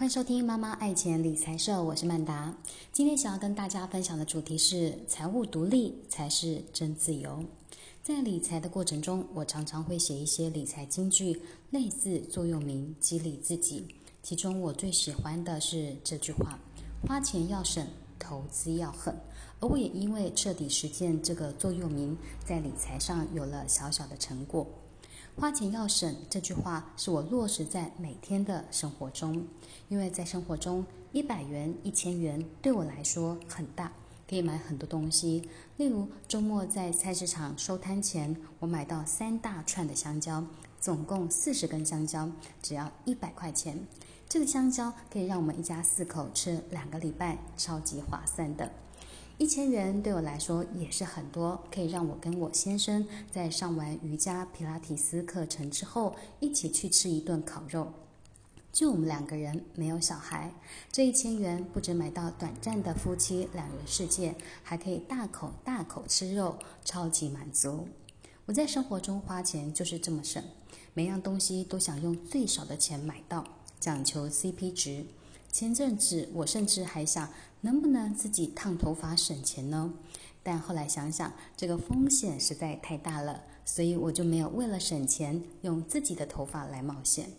欢迎收听妈妈爱钱理财社，我是曼达。今天想要跟大家分享的主题是财务独立才是真自由。在理财的过程中，我常常会写一些理财金句，类似座右铭，激励自己。其中我最喜欢的是这句话：花钱要省，投资要狠。而我也因为彻底实践这个座右铭，在理财上有了小小的成果。花钱要省这句话是我落实在每天的生活中，因为在生活中，一百元、一千元对我来说很大，可以买很多东西。例如周末在菜市场收摊前，我买到三大串的香蕉，总共四十根香蕉，只要一百块钱。这个香蕉可以让我们一家四口吃两个礼拜，超级划算的。一千元对我来说也是很多，可以让我跟我先生在上完瑜伽、皮拉提斯课程之后，一起去吃一顿烤肉。就我们两个人，没有小孩，这一千元不止买到短暂的夫妻两人世界，还可以大口大口吃肉，超级满足。我在生活中花钱就是这么省，每样东西都想用最少的钱买到，讲求 CP 值。前阵子我甚至还想，能不能自己烫头发省钱呢？但后来想想，这个风险实在太大了，所以我就没有为了省钱用自己的头发来冒险。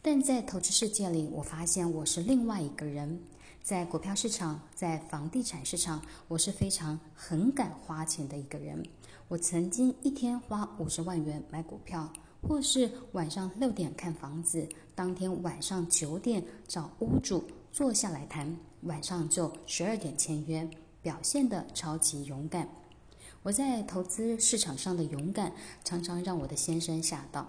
但在投资世界里，我发现我是另外一个人。在股票市场，在房地产市场，我是非常很敢花钱的一个人。我曾经一天花五十万元买股票。或是晚上六点看房子，当天晚上九点找屋主坐下来谈，晚上就十二点签约，表现的超级勇敢。我在投资市场上的勇敢，常常让我的先生吓到。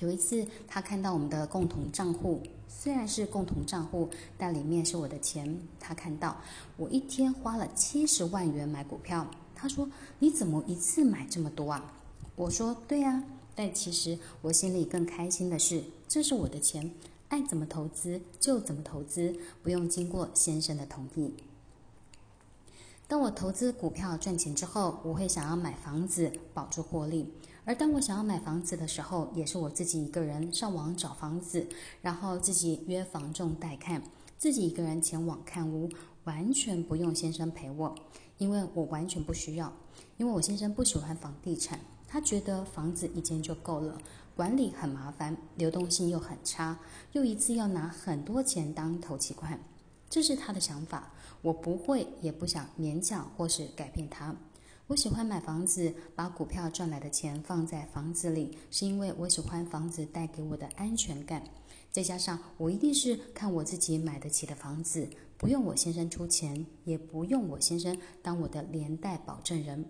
有一次，他看到我们的共同账户，虽然是共同账户，但里面是我的钱。他看到我一天花了七十万元买股票，他说：“你怎么一次买这么多啊？”我说：“对呀。”但其实我心里更开心的是，这是我的钱，爱怎么投资就怎么投资，不用经过先生的同意。当我投资股票赚钱之后，我会想要买房子保住获利；而当我想要买房子的时候，也是我自己一个人上网找房子，然后自己约房仲带看，自己一个人前往看屋，完全不用先生陪我，因为我完全不需要，因为我先生不喜欢房地产。他觉得房子一间就够了，管理很麻烦，流动性又很差，又一次要拿很多钱当头期款，这是他的想法。我不会，也不想勉强或是改变他。我喜欢买房子，把股票赚来的钱放在房子里，是因为我喜欢房子带给我的安全感。再加上我一定是看我自己买得起的房子，不用我先生出钱，也不用我先生当我的连带保证人。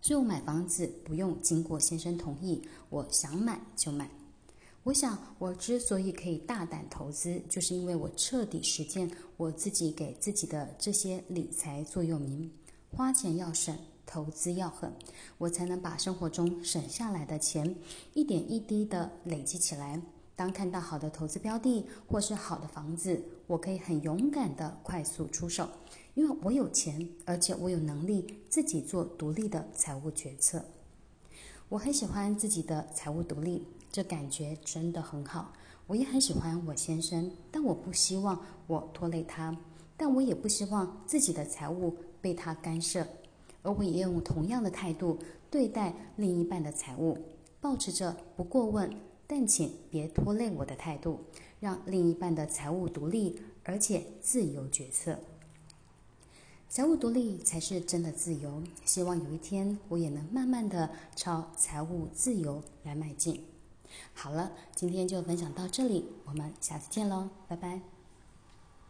所以我买房子不用经过先生同意，我想买就买。我想我之所以可以大胆投资，就是因为我彻底实践我自己给自己的这些理财座右铭：花钱要省，投资要狠，我才能把生活中省下来的钱一点一滴的累积起来。当看到好的投资标的或是好的房子，我可以很勇敢的快速出手。因为我有钱，而且我有能力自己做独立的财务决策。我很喜欢自己的财务独立，这感觉真的很好。我也很喜欢我先生，但我不希望我拖累他，但我也不希望自己的财务被他干涉。而我也用同样的态度对待另一半的财务，保持着不过问，但请别拖累我的态度，让另一半的财务独立，而且自由决策。财务独立才是真的自由。希望有一天我也能慢慢的朝财务自由来迈进。好了，今天就分享到这里，我们下次见喽，拜拜。